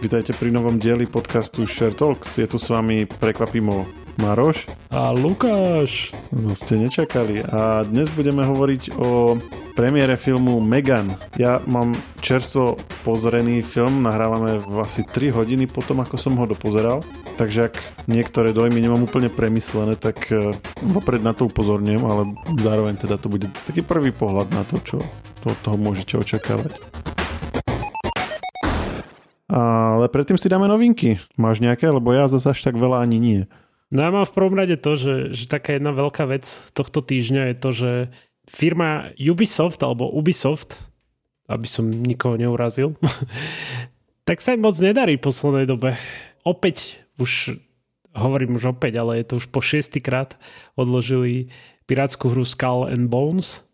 Vítajte pri novom dieli podcastu Share Talks. Je tu s vami prekvapimo Maroš. A Lukáš. No ste nečakali. A dnes budeme hovoriť o premiére filmu Megan. Ja mám čerstvo pozrený film, nahrávame v asi 3 hodiny potom, ako som ho dopozeral. Takže ak niektoré dojmy nemám úplne premyslené, tak eh, vopred na to upozorňujem, ale zároveň teda to bude taký prvý pohľad na to, čo od toho môžete očakávať. Ale predtým si dáme novinky. Máš nejaké? Lebo ja zase až tak veľa ani nie. No ja mám v prvom rade to, že, že taká jedna veľká vec tohto týždňa je to, že firma Ubisoft alebo Ubisoft, aby som nikoho neurazil, tak sa im moc nedarí v poslednej dobe. Opäť už, hovorím už opäť, ale je to už po šiestýkrát odložili pirátsku hru Skull and Bones,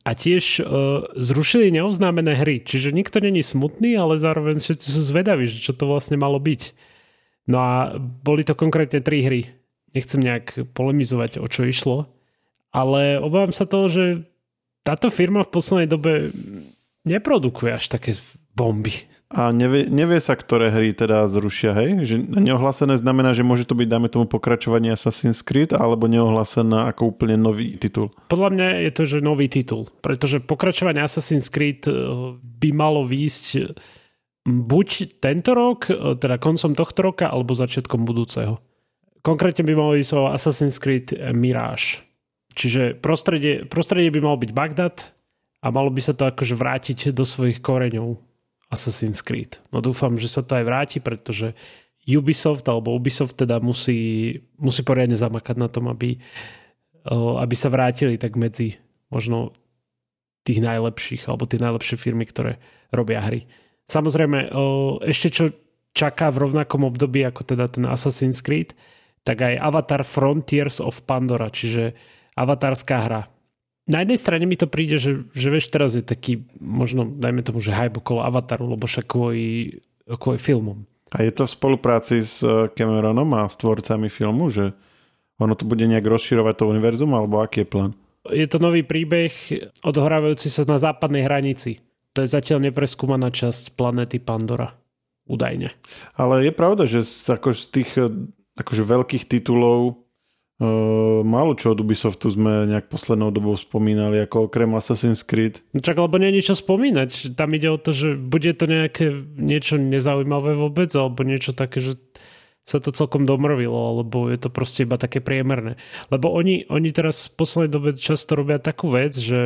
a tiež uh, zrušili neoznámené hry, čiže nikto není smutný, ale zároveň všetci sú zvedaví, že čo to vlastne malo byť. No a boli to konkrétne tri hry. Nechcem nejak polemizovať, o čo išlo, ale obávam sa toho, že táto firma v poslednej dobe neprodukuje až také bomby. A nevie, nevie sa, ktoré hry teda zrušia, hej? Že neohlásené znamená, že môže to byť, dáme tomu, pokračovanie Assassin's Creed, alebo neohlásená ako úplne nový titul? Podľa mňa je to, že nový titul, pretože pokračovanie Assassin's Creed eh, by malo výjsť eh, buď tento rok, eh, teda koncom tohto roka, alebo začiatkom budúceho. Konkrétne by malo ísť o Assassin's Creed Mirage. Čiže prostredie, prostredie by malo byť Bagdad a malo by sa to akože vrátiť do svojich koreňov Assassin's Creed. No dúfam, že sa to aj vráti, pretože Ubisoft alebo Ubisoft teda musí, musí poriadne zamakať na tom, aby, aby sa vrátili tak medzi možno tých najlepších alebo tie najlepšie firmy, ktoré robia hry. Samozrejme, ešte čo čaká v rovnakom období ako teda ten Assassin's Creed, tak aj Avatar Frontiers of Pandora, čiže avatarská hra na jednej strane mi to príde, že, že vieš, teraz je taký, možno dajme tomu, že hype okolo Avataru, lebo však kvôli, kvôli filmom. A je to v spolupráci s eh, Cameronom a s tvorcami filmu, že ono to bude nejak rozširovať to univerzum, alebo aký je plán? Je to nový príbeh odohrávajúci sa na západnej hranici. To je zatiaľ nepreskúmaná časť planéty Pandora. Údajne. Ale je pravda, že z, ako z tých eh, akože veľkých titulov málo čo od Ubisoftu sme nejak poslednou dobou spomínali, ako okrem Assassin's Creed. No čak, lebo nie je niečo spomínať. Tam ide o to, že bude to nejaké niečo nezaujímavé vôbec, alebo niečo také, že sa to celkom domrvilo, alebo je to proste iba také priemerné. Lebo oni, oni teraz v poslednej dobe často robia takú vec, že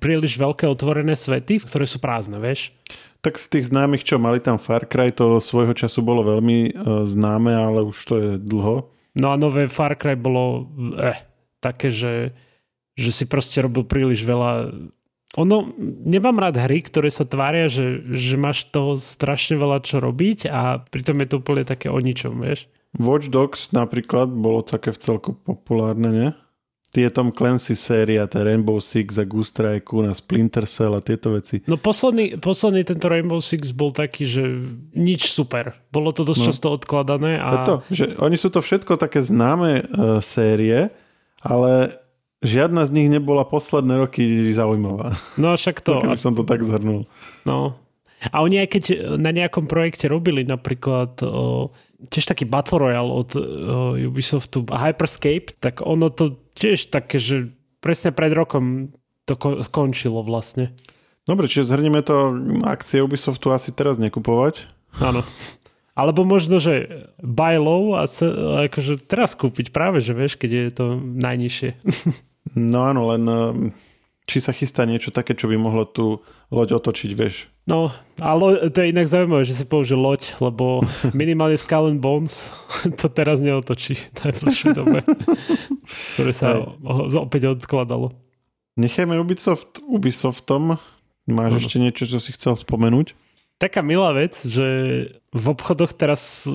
príliš veľké otvorené svety, ktoré sú prázdne, vieš? Tak z tých známych, čo mali tam Far Cry, to svojho času bolo veľmi uh, známe, ale už to je dlho. No a nové Far Cry bolo eh, také, že, že si proste robil príliš veľa ono, nemám rád hry, ktoré sa tvária, že, že máš toho strašne veľa čo robiť a pritom je to úplne také o ničom, vieš. Watch Dogs napríklad bolo také v celku populárne, nie? Tie Tom Clancy séria, tá Rainbow Six a Goose Strike na Splinter Cell a tieto veci. No posledný, posledný tento Rainbow Six bol taký, že nič super. Bolo to dosť no. často odkladané. A... To, že oni sú to všetko také známe uh, série, ale žiadna z nich nebola posledné roky zaujímavá. No však to. Keby som to tak zhrnul. No. A oni aj keď na nejakom projekte robili napríklad o, tiež taký Battle Royale od o, Ubisoftu Hyperscape, tak ono to tiež také, že presne pred rokom to ko- skončilo vlastne. Dobre, čiže zhrnieme to akcie Ubisoftu asi teraz nekupovať. Áno. Alebo možno, že buy low a sa, akože teraz kúpiť práve, že vieš, keď je to najnižšie. No áno, len či sa chystá niečo také, čo by mohlo tú loď otočiť, vieš. No, a lo- to je inak zaujímavé, že si použil loď, lebo minimálne Skull and Bones to teraz neotočí v najbližšej dobe, ktoré sa o- opäť odkladalo. Nechajme Ubisoft Ubisoftom. Máš no. ešte niečo, čo si chcel spomenúť? Taká milá vec, že v obchodoch teraz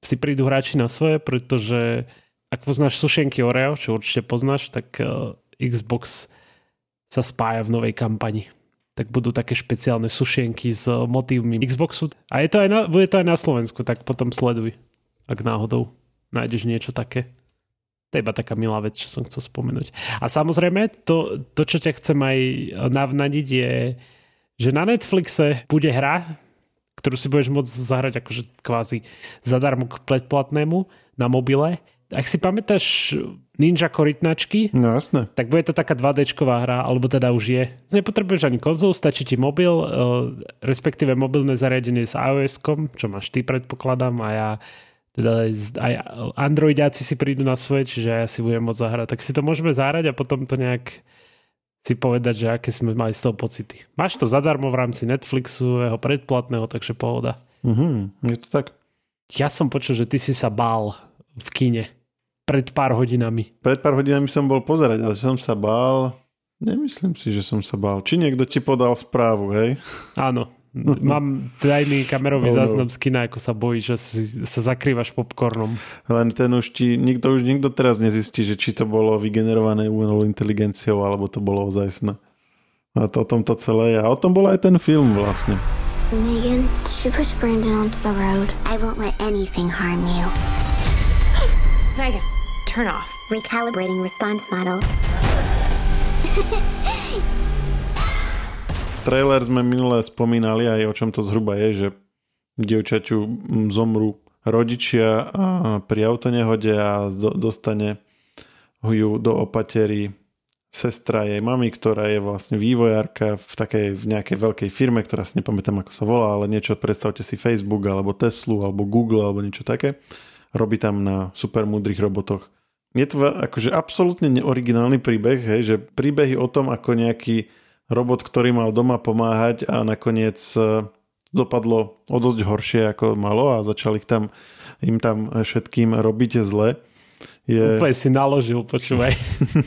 si prídu hráči na svoje, pretože ak poznáš sušenky Oreo, čo určite poznáš, tak uh, Xbox sa spája v novej kampani. Tak budú také špeciálne sušienky s motívmi Xboxu. A je to aj na, bude to aj na Slovensku, tak potom sleduj, ak náhodou nájdeš niečo také. To je iba taká milá vec, čo som chcel spomenúť. A samozrejme, to, to čo ťa chcem aj navnadiť je, že na Netflixe bude hra, ktorú si budeš môcť zahrať akože kvázi zadarmo k predplatnému na mobile. Ak si pamätáš Ninja korytnačky, No jasné. tak bude to taká 2D-čková hra, alebo teda už je. Nepotrebuješ ani konzol, stačí ti mobil, eh, respektíve mobilné zariadenie s iOS-kom, čo máš ty predpokladám a ja teda aj Androidiaci si prídu na svoje, čiže ja si budem môcť zahrať. Tak si to môžeme zahrať a potom to nejak si povedať, že aké sme mali z toho pocity. Máš to zadarmo v rámci Netflixu, jeho predplatného, takže pohoda. Mhm, je to tak. Ja som počul, že ty si sa bál v kine pred pár hodinami. Pred pár hodinami som bol pozerať, ale že som sa bál... Nemyslím si, že som sa bál. Či niekto ti podal správu, hej? Áno. Mám tajný kamerový Oh, no. záznam z kina, ako sa bojí, že si, sa zakrývaš popcornom. Len ten už ti, nikto už nikto teraz nezistí, že či to bolo vygenerované umelou inteligenciou, alebo to bolo ozajstné. A to o tom to celé je. A o tom bol aj ten film vlastne. Megan, did you push Brandon onto the road? I won't let anything harm you. Megan, turn off. Recalibrating response model. Trailer sme minule spomínali aj o čom to zhruba je, že dievčaťu zomrú rodičia a pri autonehode a dostane ju do opatery sestra jej mamy, ktorá je vlastne vývojárka v takej v nejakej veľkej firme, ktorá si nepamätám ako sa volá, ale niečo, predstavte si Facebook alebo Teslu alebo Google alebo niečo také. Robí tam na super múdrych robotoch. Je to akože absolútne neoriginálny príbeh, hej, že príbehy o tom, ako nejaký robot, ktorý mal doma pomáhať a nakoniec e, dopadlo o dosť horšie ako malo a začali ich tam, im tam všetkým robiť zle. Je, Úplne si naložil, počúvaj.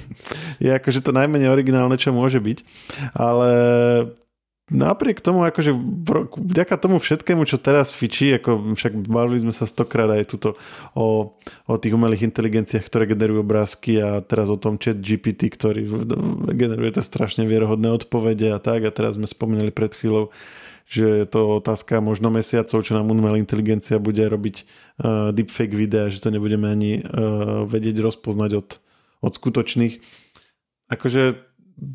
je akože to najmenej originálne, čo môže byť. Ale napriek tomu, akože vďaka tomu všetkému, čo teraz fičí, ako však bavili sme sa stokrát aj tuto o, o tých umelých inteligenciách, ktoré generujú obrázky a teraz o tom chat GPT, ktorý generuje tie strašne vierohodné odpovede a tak a teraz sme spomínali pred chvíľou, že je to otázka možno mesiacov, čo nám umelá inteligencia bude robiť uh, deepfake videa, že to nebudeme ani uh, vedieť rozpoznať od, od skutočných. Akože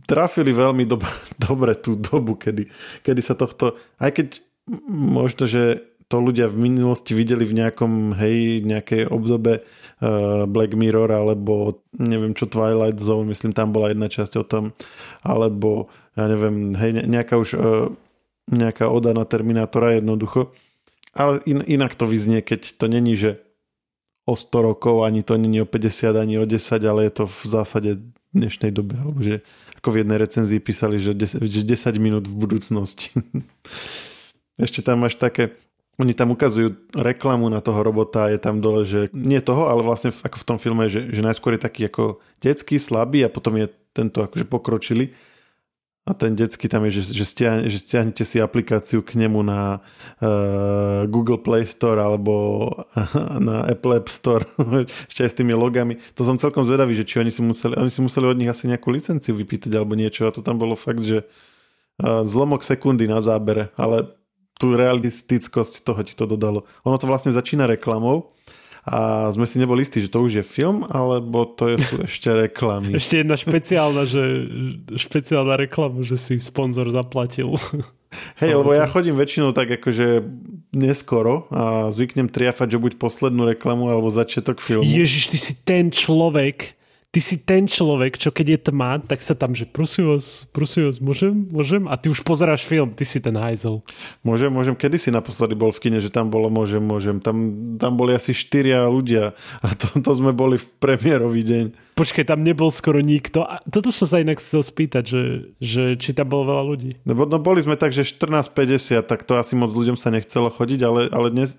trafili veľmi dob- dobre tú dobu, kedy, kedy sa tohto, aj keď možno, že to ľudia v minulosti videli v nejakom, hej, nejakej obdobe uh, Black Mirror alebo neviem čo Twilight Zone, myslím tam bola jedna časť o tom, alebo ja neviem, hej, ne- nejaká už uh, nejaká oda na Terminátora jednoducho. Ale in, inak to vyznie, keď to není, že o 100 rokov, ani to není o 50, ani o 10, ale je to v zásade dnešnej dobe, alebo že ako v jednej recenzii písali, že 10, že 10 minút v budúcnosti. Ešte tam máš také, oni tam ukazujú reklamu na toho robota, je tam dole, že nie toho, ale vlastne ako v tom filme, že, že najskôr je taký ako detský, slabý a potom je tento akože pokročilý. A ten detský tam je, že, že, stiahne, že stiahnete si aplikáciu k nemu na uh, Google Play Store alebo na Apple App Store ešte aj s tými logami. To som celkom zvedavý, že či oni si museli, oni si museli od nich asi nejakú licenciu vypýtať alebo niečo a to tam bolo fakt, že uh, zlomok sekundy na zábere, ale tú realistickosť toho ti to dodalo. Ono to vlastne začína reklamou a sme si neboli istí, že to už je film, alebo to sú ešte reklamy. Ešte jedna špeciálna, že špeciálna reklama, že si sponzor zaplatil. Hej, lebo ja chodím väčšinou tak akože neskoro a zvyknem triafať, že buď poslednú reklamu alebo začiatok filmu. Ježiš, ty si ten človek, ty si ten človek, čo keď je tma, tak sa tam, že prosím vás, prosím vás, môžem, môžem? A ty už pozeráš film, ty si ten hajzel. Môžem, môžem, kedy si naposledy bol v kine, že tam bolo môžem, môžem. Tam, tam boli asi štyria ľudia a to, to sme boli v premiérový deň. Počkaj, tam nebol skoro nikto. A toto som sa inak chcel spýtať, že, že či tam bolo veľa ľudí. No, no boli sme tak, že 14.50, tak to asi moc ľuďom sa nechcelo chodiť, ale, ale dnes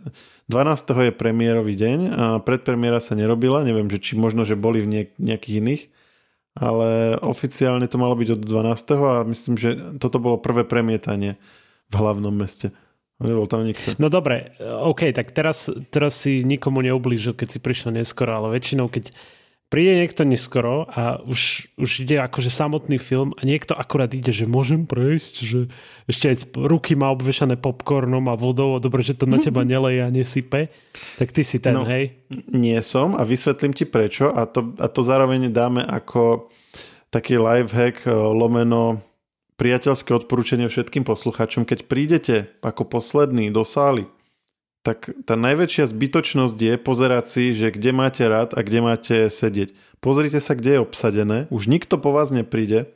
12. je premiérový deň a predpremiéra sa nerobila, neviem, že či možno, že boli v niek- nejakých iných, ale oficiálne to malo byť od 12. a myslím, že toto bolo prvé premietanie v hlavnom meste. Nebol tam nikto. No dobre, OK, tak teraz, teraz si nikomu neublížil, keď si prišiel neskoro, ale väčšinou, keď príde niekto neskoro a už, už ide akože samotný film a niekto akurát ide, že môžem prejsť, že ešte aj ruky má obvešané popcornom a vodou a dobre, že to na teba neleje a nesype, tak ty si ten, No. hej? Nie som a vysvetlím ti prečo a to, a to zároveň dáme ako taký life hack eh, lomeno priateľské odporúčanie všetkým poslucháčom, keď prídete ako posledný do sály, tak tá najväčšia zbytočnosť je pozerať si, že kde máte rád a kde máte sedieť. Pozrite sa, kde je obsadené, už nikto po vás nepríde,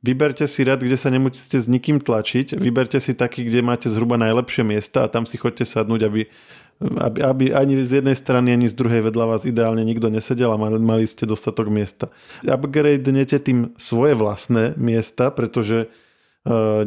Vyberte si rad, kde sa nemusíte s nikým tlačiť. Vyberte si taký, kde máte zhruba najlepšie miesta a tam si chodte sadnúť, aby, aby, aby ani z jednej strany, ani z druhej vedľa vás ideálne nikto nesedel a mali, ste dostatok miesta. Upgradenete tým svoje vlastné miesta, pretože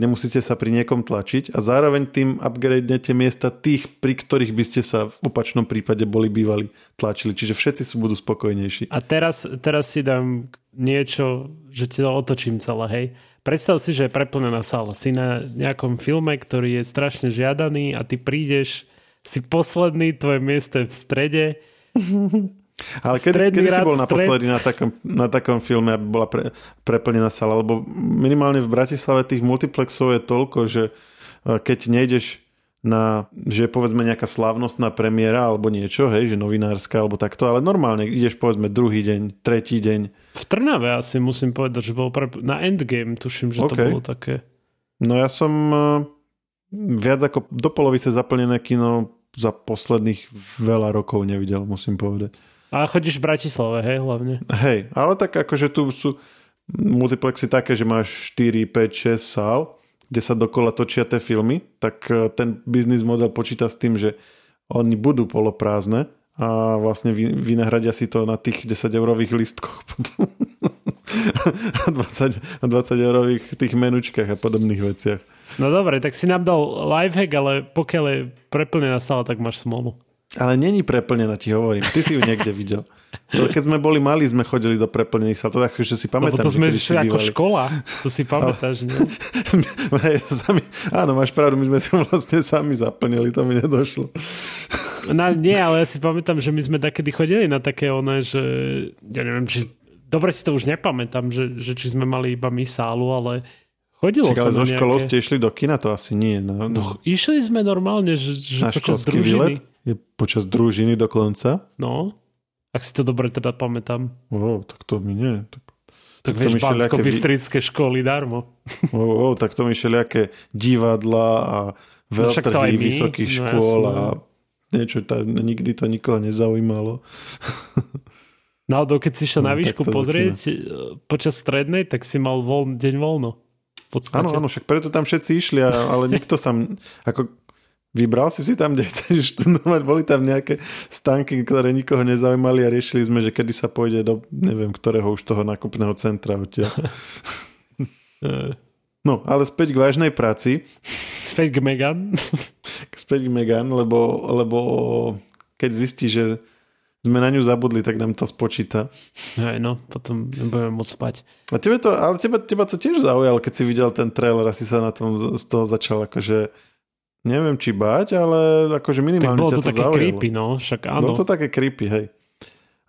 nemusíte sa pri niekom tlačiť a zároveň tým upgradenete miesta tých, pri ktorých by ste sa v opačnom prípade boli bývali tlačili. Čiže všetci sú budú spokojnejší. A teraz, teraz si dám niečo, že ti to otočím celé, hej. Predstav si, že je preplnená sála. Si na nejakom filme, ktorý je strašne žiadaný a ty prídeš, si posledný, tvoje miesto je v strede. Ale kedy, kedy si bol naposledy na takom, na takom filme, aby bola pre, preplnená sala? Lebo minimálne v Bratislave tých multiplexov je toľko, že eh, keď nejdeš na, že povedzme nejaká slavnostná premiéra alebo niečo, hej, že novinárska alebo takto, ale normálne ideš povedzme druhý deň, tretí deň. V Trnave asi musím povedať, že bol pre... na Endgame, tuším, že okay. to bolo také. No ja som uh, viac ako do polovice zaplnené kino za posledných veľa rokov nevidel, musím povedať. A chodíš v Bratislave, hej, hlavne? Hej, ale tak akože tu sú multiplexy také, že máš 4, 5, 6 sál kde sa dokola točia tie filmy, tak e, ten biznis model počíta s tým, že oni budú poloprázdne a vlastne vynahradia si to na tých 10 eurových listkoch potom. a 20, 20 eurových tých menučkách a podobných veciach. No dobre, tak si nám dal lifehack, ale pokiaľ je preplnená sala, tak máš smolu. Ale není preplnená, ti hovorím. Ty si ju niekde videl. To, keď sme boli mali, sme chodili do preplnených sal. To tak, že si pamätám. Lebo to sme si ako bývali. škola. To si pamätáš, nie? sami, áno, máš pravdu, my sme si vlastne sami zaplnili, to mi nedošlo. No, nie, ale ja si pamätám, že my sme takedy chodili na také one, že ja neviem, či dobre si to už nepamätám, že, že či sme mali iba my sálu, ale chodilo sa ale zo nejaké... školou ste išli do kina, to asi nie. No, no. no išli sme normálne, že, že počas družiny. Výlet? Je počas družiny dokonca? No, ak si to dobre teda pamätám. Oh, tak to mi nie. Tak, tak, tak vieš, bansko bystrické vy... školy darmo. Oh, oh, tak to mi všelijaké divadla a no veľtrhy no, vysokých no, škôl jasné. a niečo, tá, nikdy to nikoho nezaujímalo. Náhodou, keď si išiel no, na výšku pozrieť taký, e, počas strednej, tak si mal voľ, deň voľno. Áno, áno, však preto tam všetci išli, ale nikto sa... Ako, Vybral si si tam, kde chceš študovať? Boli tam nejaké stanky, ktoré nikoho nezaujímali a riešili sme, že kedy sa pôjde do, neviem, ktorého už toho nákupného centra odtiaľ. no, ale späť k vážnej práci. Späť k Megan. späť k Megan, lebo, lebo keď zistí, že sme na ňu zabudli, tak nám to spočíta. Hej, no, potom nebudeme môcť spať. A tebe to, ale teba, teba to tiež zaujalo, keď si videl ten trailer a si sa na tom z toho začal akože neviem či bať, ale akože minimálne tak bolo to, to také zaujalo. creepy, no, však áno. Bolo to také creepy, hej.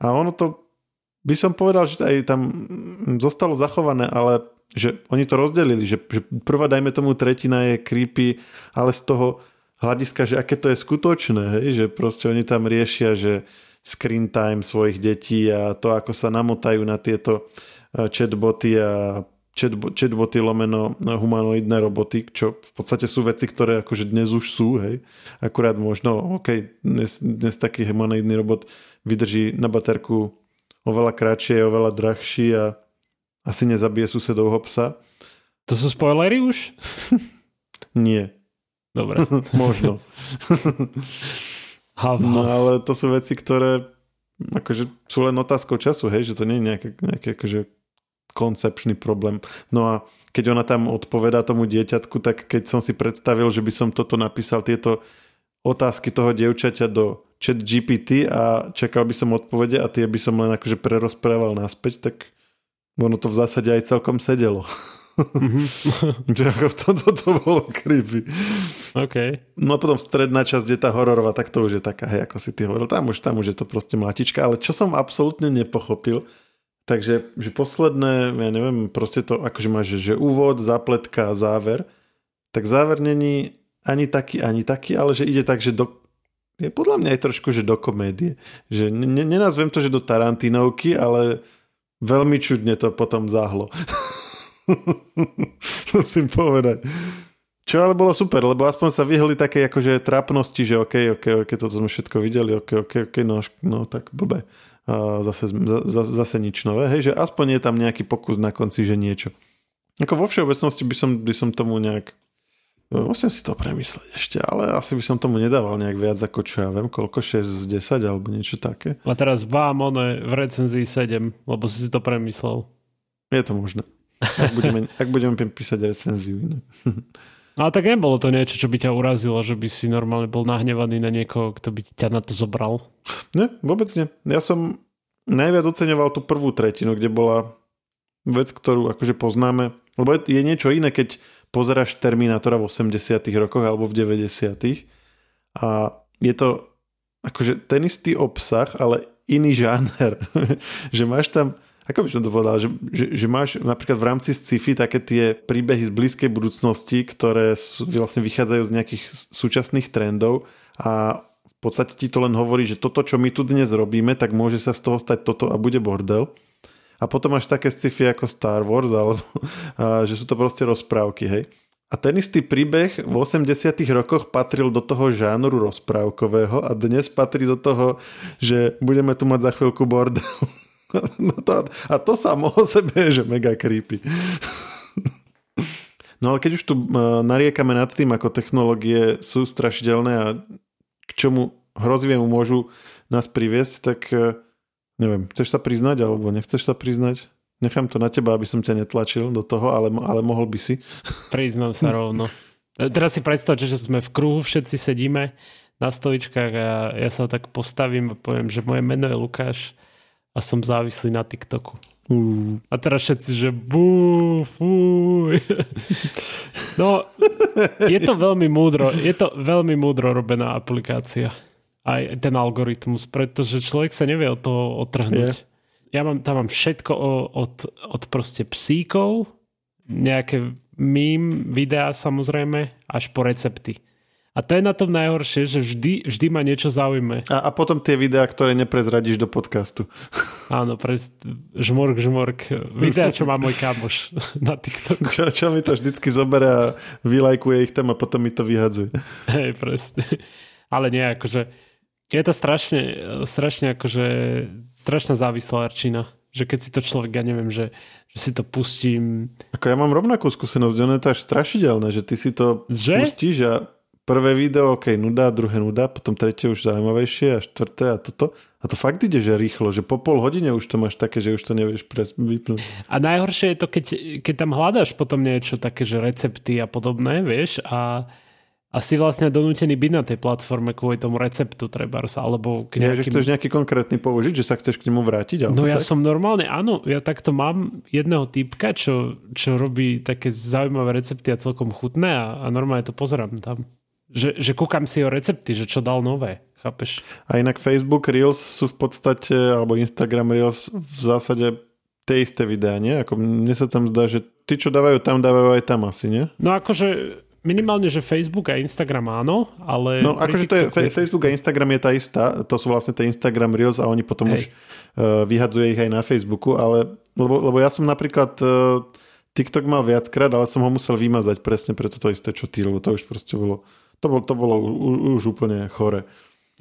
A ono to, by som povedal, že aj tam zostalo zachované, ale že oni to rozdelili, že, že prvá, dajme tomu, tretina je creepy, ale z toho hľadiska, že aké to je skutočné, hej, že proste oni tam riešia, že screen time svojich detí a to, ako sa namotajú na tieto eh, chatboty a chatboty lomeno humanoidné roboty, čo v podstate sú veci, ktoré akože dnes už sú, hej. Akurát možno, OK, dnes, dnes taký humanoidný robot vydrží na baterku oveľa kratšie, oveľa drahší a asi nezabije susedovho psa. To sú spoilery už? Nie. Dobre. možno. no ale to sú veci, ktoré akože sú len otázkou času, hej, že to nie je nejaké, nejaké akože koncepčný problém. No a keď ona tam odpovedá tomu dieťatku, tak keď som si predstavil, že by som toto napísal, tieto otázky toho dievčaťa do chat GPT a čakal by som odpovede a tie by som len akože prerozprával naspäť, tak ono to v zásade aj celkom sedelo. Mm-hmm. ako toto to bolo creepy. Okay. No a potom stredná časť je tá hororová, tak to už je taká, hej, ako si ty hovoril, tam už, tam už je to proste mlatička, ale čo som absolútne nepochopil, Takže že posledné, ja neviem, proste to akože máš, že úvod, zápletka a záver, tak záver není ani taký, ani taký, ale že ide tak, že do, je podľa mňa aj trošku, že do komédie. Že ne, nenazvem to, že do Tarantinovky, ale veľmi čudne to potom záhlo. musím povedať. Čo ale bolo super, lebo aspoň sa vyhli také akože trápnosti, že OK, OK, OK, toto sme všetko videli, OK, OK, OK, no, no tak blbé. Zase, zase nič nové, hej, že aspoň je tam nejaký pokus na konci, že niečo. Ako vo všeobecnosti by som, by som tomu nejak no, Musím si to premyslieť ešte, ale asi by som tomu nedával nejak viac ako čo ja viem, koľko 6 z 10 alebo niečo také. A teraz vám one v recenzii 7, lebo si si to premyslel. Je to možné. Ak budeme, ak budeme písať recenziu. Ne? No, ale tak nebolo to niečo, čo by ťa urazilo, že by si normálne bol nahnevaný na niekoho, kto by ťa na to zobral? Ne, vôbec nie. Ja som najviac oceňoval tú prvú tretinu, kde bola vec, ktorú akože poznáme. Lebo je, niečo iné, keď pozeráš Terminátora v 80 rokoch alebo v 90 a je to akože ten istý obsah, ale iný žáner. že máš tam ako by som to povedal, že, že, že máš napríklad v rámci sci-fi také tie príbehy z blízkej budúcnosti, ktoré sú, vlastne vychádzajú z nejakých súčasných trendov a podstate ti to len hovorí, že toto, čo my tu dnes robíme, tak môže sa z toho stať toto a bude bordel. A potom máš také sci-fi ako Star Wars, alebo a, že sú to proste rozprávky, hej. A ten istý príbeh v 80 rokoch patril do toho žánru rozprávkového a dnes patrí do toho, že budeme tu mať za chvíľku bordel. No to, a to samo o sebe je, že mega creepy. No ale keď už tu e, nariekame nad tým, ako technológie sú strašidelné a k čomu hrozivému môžu nás priviesť, tak e, neviem, chceš sa priznať alebo nechceš sa priznať? Nechám to na teba, aby som ťa netlačil do toho, ale, ale mohol by si. Priznám sa rovno. E, teraz si predstav, že sme v kruhu, všetci sedíme na stoličkách a ja sa tak postavím a poviem, že moje meno je Lukáš a som závislý na TikToku. Uh. A teraz všetci, že bú, fuj. No, je to veľmi múdro, je to veľmi múdro robená aplikácia. Aj ten algoritmus, pretože človek sa nevie od toho otrhnúť. Yeah. Ja mám, tam mám všetko od, od proste psíkov, nejaké mím, videá samozrejme, až po recepty. A to je na tom najhoršie, že vždy, vždy ma niečo zaujme. A, a potom tie videá, ktoré neprezradíš do podcastu. Áno, pre žmork, žmork. Videá, čo má môj kamoš na TikToku. Čo, čo mi to vždycky zoberie a vylajkuje ich tam a potom mi to vyhadzuje. Hej, presne. Ale nie, akože je to strašne, strašne akože strašná závislárčina že keď si to človek, ja neviem, že, že si to pustím. Ako ja mám rovnakú skúsenosť, ono je to až strašidelné, že ty si to že? pustíš a prvé video, ok, nuda, druhé nuda, potom tretie už zaujímavejšie a štvrté a toto. A to fakt ide, že rýchlo, že po pol hodine už to máš také, že už to nevieš pres- vypnúť. A najhoršie je to, keď, keď tam hľadáš potom niečo také, že recepty a podobné, vieš, a, a si vlastne donútený byť na tej platforme kvôli tomu receptu trebárs, alebo... K nejakým... Ja, že chceš nejaký konkrétny použiť, že sa chceš k nemu vrátiť? No ja tak? som normálne, áno, ja takto mám jedného typka, čo, čo robí také zaujímavé recepty a celkom chutné a, a normálne to pozerám tam. Že, že kúkam si o recepty, že čo dal nové. Chápeš? A inak Facebook Reels sú v podstate, alebo Instagram Reels v zásade tie isté videá, nie? Ako mne sa tam zdá, že tí, čo dávajú tam, dávajú aj tam asi, nie? No akože minimálne, že Facebook a Instagram áno, ale... No akože to je, je, Facebook a Instagram je tá istá, to sú vlastne tie Instagram Reels a oni potom Hej. už uh, vyhadzuje ich aj na Facebooku, ale lebo, lebo ja som napríklad uh, TikTok mal viackrát, ale som ho musel vymazať presne preto to isté, čo ty, lebo to už proste bolo to, bol, to bolo už úplne chore.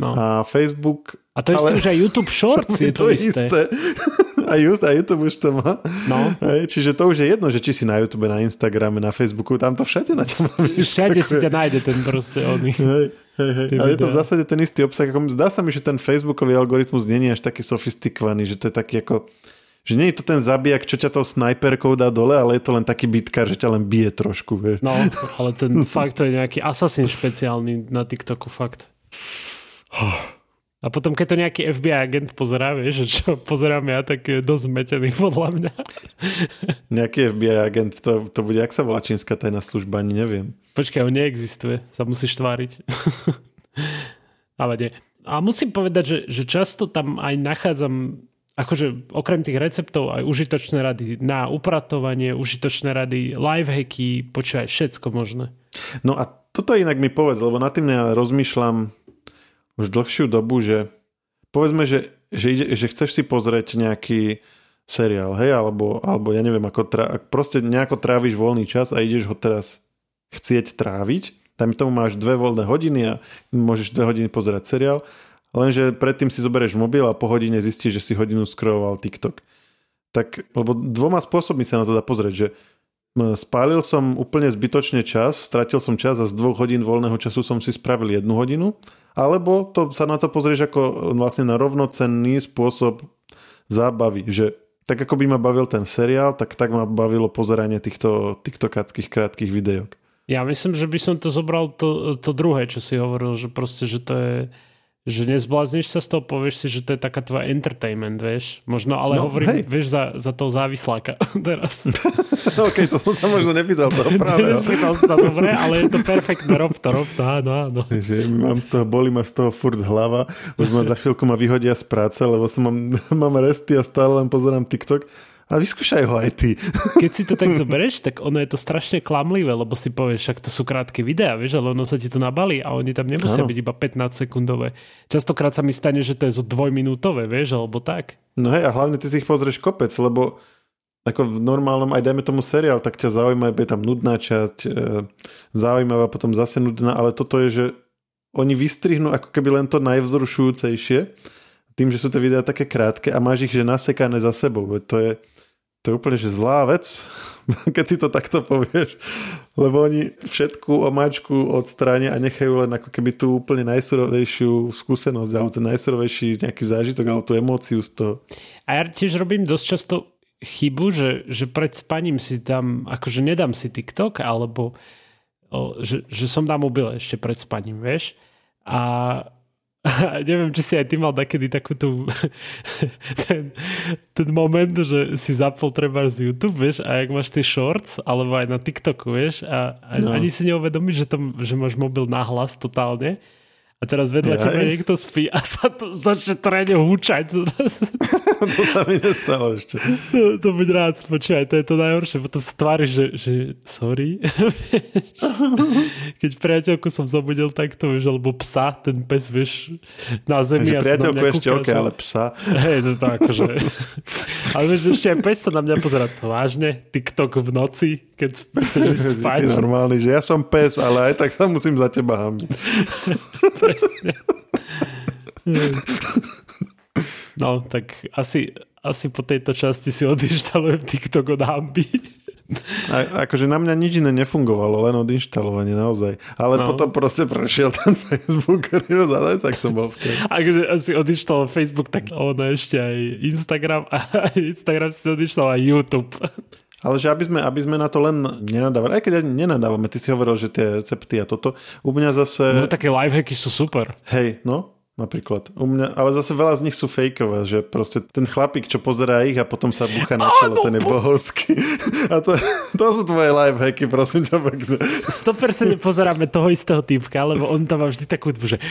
No. A Facebook... A to isté ale... už aj YouTube Shorts je to, to isté. isté. A, just, a YouTube už to má. No. Hej, čiže to už je jedno, že či si na YouTube, na Instagrame, na Facebooku, tam to všade na tom Všade si ťa nájde ten proste oný. Hej, hej, hej. Ale je to v zásade ten istý obsah. Zdá sa mi, že ten Facebookový algoritmus je až taký sofistikovaný, že to je taký ako že nie je to ten zabijak, čo ťa tou snajperkou dá dole, ale je to len taký bitkár, že ťa len bije trošku. Vieš. No, ale ten fakt to je nejaký assassin špeciálny na TikToku, fakt. A potom, keď to nejaký FBI agent pozerá, vieš, čo pozerám ja, tak je dosť zmetený podľa mňa. Nejaký FBI agent, to, to bude, ak sa volá čínska tajná služba, ani neviem. Počkaj, on neexistuje, sa musíš tváriť. Ale nie. A musím povedať, že, že často tam aj nachádzam akože okrem tých receptov aj užitočné rady na upratovanie, užitočné rady, lifehacky, počúvaj, všetko možné. No a toto inak mi povedz, lebo na tým ja rozmýšľam už dlhšiu dobu, že povedzme, že, že, ide, že chceš si pozrieť nejaký seriál, hej, alebo, alebo ja neviem, ako tra- proste nejako tráviš voľný čas a ideš ho teraz chcieť tráviť, tam tomu máš dve voľné hodiny a môžeš dve hodiny pozerať seriál, lenže predtým si zoberieš mobil a po hodine zistíš, že si hodinu scrolloval TikTok. Tak, lebo dvoma spôsobmi sa na to dá pozrieť, že spálil som úplne zbytočne čas, stratil som čas a z dvoch hodín voľného času som si spravil jednu hodinu, alebo to sa na to pozrieš ako vlastne na rovnocenný spôsob zábavy, že tak ako by ma bavil ten seriál, tak tak ma bavilo pozeranie týchto tiktokáckých krátkých videok. Ja myslím, že by som to zobral to, to druhé, čo si hovoril, že proste, že to je že nezblázniš sa z toho, povieš si, že to je taká tvoja entertainment, vieš. Možno, ale no, hovorím, hej. vieš, za, za toho závisláka teraz. OK, to som sa možno nepýtal, to práve. Nepýtal sa, dobre, ale je to perfektné, rob to, rob to, áno, áno. Že mám z toho, boli ma z toho furt hlava, už ma za chvíľku ma vyhodia z práce, lebo som mám, mám resty a stále len pozerám TikTok a vyskúšaj ho aj ty. Keď si to tak zoberieš, tak ono je to strašne klamlivé, lebo si povieš, však to sú krátke videá, vieš, ale ono sa ti to nabalí a oni tam nemusia ano. byť iba 15 sekundové. Častokrát sa mi stane, že to je zo dvojminútové, vieš, alebo tak. No hej, a hlavne ty si ich pozrieš kopec, lebo ako v normálnom, aj dajme tomu seriál, tak ťa zaujíma, je tam nudná časť, e, zaujímavá, potom zase nudná, ale toto je, že oni vystrihnú ako keby len to najvzrušujúcejšie, tým, že sú tie videá také krátke a máš ich že nasekané za sebou. To je, to je úplne že zlá vec, keď si to takto povieš, lebo oni všetku omáčku odstránia a nechajú len ako keby tú úplne najsurovejšiu skúsenosť alebo ten najsurovejší nejaký zážitok alebo tú emóciu z toho. A ja tiež robím dosť často chybu, že, že pred spaním si tam, akože nedám si TikTok, alebo o, že, že som na mobile ešte pred spaním, vieš. A neviem, či si aj ty mal takedy takú tú ten, ten moment, že si zapol treba z YouTube, vieš, a ak máš tie shorts, alebo aj na TikToku, vieš, a, a no. ani si neuvedomíš, že, to, že máš mobil nahlas totálne a teraz vedľa ja, teba niekto spí a sa to začne trene húčať. to sa mi nestalo ešte. To, to buď rád, počúvaj, to je to najhoršie. Potom sa tvári, že, že sorry. Keď priateľku som zobudil takto, vieš, alebo psa, ten pes, vieš, na zemi. Takže priateľku ešte OK, ale psa. Hej, to je to akože... ale vieš, ešte aj pes sa na mňa pozerá vážne. TikTok v noci, keď chceš spať. Ty normálny, že ja som pes, ale aj tak sa musím za teba presne. No, tak asi, asi po tejto časti si odinštalujem TikTok od Hamby. A, akože na mňa nič iné nefungovalo, len od inštalovania naozaj. Ale no. potom proste prešiel ten Facebook a tak som bol vtedy. A keď si odinštaloval Facebook, tak ono ešte aj Instagram a Instagram si odinštaloval aj YouTube. Ale že aby sme, aby sme na to len nenadávali, aj keď nenadávame, ty si hovoril, že tie recepty a toto, u mňa zase... No také lifehacky sú super. Hej, no, napríklad. U mňa, ale zase veľa z nich sú fejkové, že proste ten chlapík, čo pozerá ich a potom sa bucha na čelo, ten je bohovský. A to, to sú tvoje lifehacky, prosím ťa pekne. 100% pozeráme toho istého typka, lebo on tam má vždy takú, že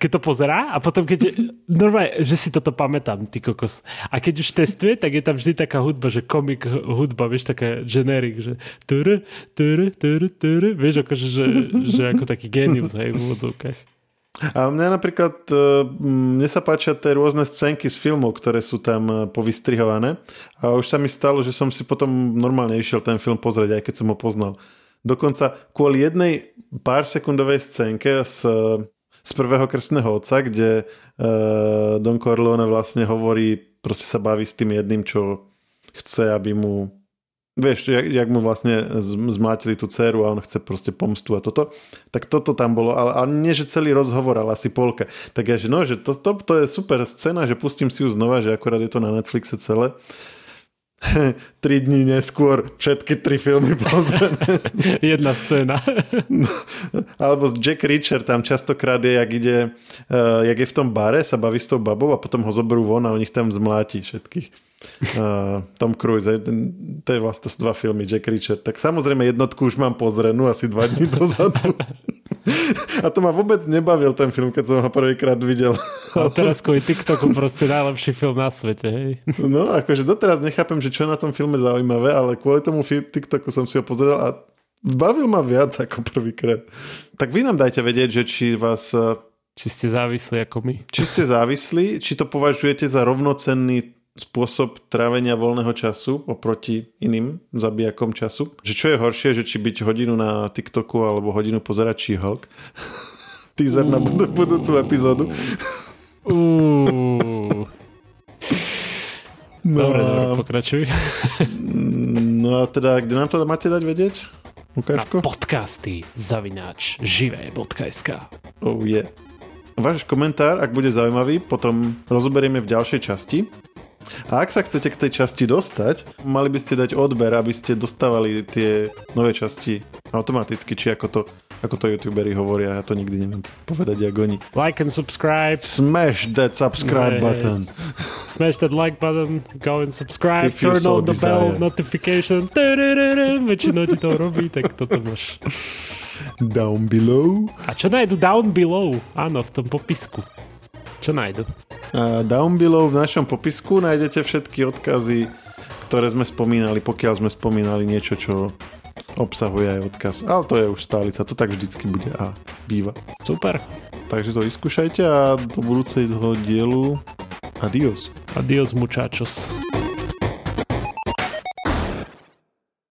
keď to pozerá a potom keď normálne, že si toto pamätám, ty kokos. A keď už testuje, tak je tam vždy taká hudba, že komik hudba, vieš, taká generic, že tur, tur, tur, tur, vieš, akože, že, že ako taký genius, hej, v úvodzovkách. A mňa napríklad, mne sa páčia tie rôzne scénky z filmov, ktoré sú tam povystrihované. A už sa mi stalo, že som si potom normálne išiel ten film pozrieť, aj keď som ho poznal. Dokonca kvôli jednej pár sekundovej scénke z, z prvého krstného otca, kde uh, Don Corleone vlastne hovorí, proste sa baví s tým jedným, čo chce, aby mu vieš, jak, jak mu vlastne zmátili tú dceru a on chce proste pomstu a toto, tak toto tam bolo, ale, ale nie, že celý rozhovor, ale asi polka. Tak ja, že no, že to, to, to je super scéna, že pustím si ju znova, že akorát je to na Netflixe celé. tri dní neskôr všetky tri filmy pozrieť. Jedna scéna. no, alebo Jack Reacher tam častokrát je, jak ide, uh, jak je v tom bare, sa baví s tou babou a potom ho zoberú von a on ich tam zmláti všetkých. Uh, Tom Cruise, ten, to je vlastne dva filmy, Jack Reacher. Tak samozrejme jednotku už mám pozrenú asi dva dní dozadu. A to ma vôbec nebavil ten film, keď som ho prvýkrát videl. A teraz kvôli TikToku proste najlepší film na svete, hej? No, akože doteraz nechápem, že čo je na tom filme zaujímavé, ale kvôli tomu TikToku som si ho pozrel a bavil ma viac ako prvýkrát. Tak vy nám dajte vedieť, že či vás Či ste závislí ako my. Či ste závislí, či to považujete za rovnocenný spôsob trávenia voľného času oproti iným zabijakom času. Že čo je horšie, že či byť hodinu na TikToku alebo hodinu pozerať She-Hulk. Teaser na bud- budúcu epizódu. No, Dobre, dobre, pokračuj. no a teda, kde nám to máte dať vedieť? Na Ukážko? podcasty zavináč živé.sk Oh yeah. Váš komentár, ak bude zaujímavý, potom rozoberieme v ďalšej časti. A ak sa chcete k tej časti dostať, mali by ste dať odber, aby ste dostávali tie nové časti automaticky, či ako to, ako to youtuberi hovoria, ja to nikdy neviem povedať, jak oni. Like and subscribe. Smash that Hey. subscribe button. Smash that like button, go and subscribe, If turn so on the bell notification. Väčšinou ti to robí, tak toto máš. Down below. A čo nájdu down below? Áno, v tom popisku. Čo nájdu? A down below v našom popisku nájdete všetky odkazy, ktoré sme spomínali, pokiaľ sme spomínali niečo, čo obsahuje aj odkaz. Ale to je už stálica, to tak vždycky bude a býva. Super. Takže to vyskúšajte a do budúceho dielu adios. Adios muchachos.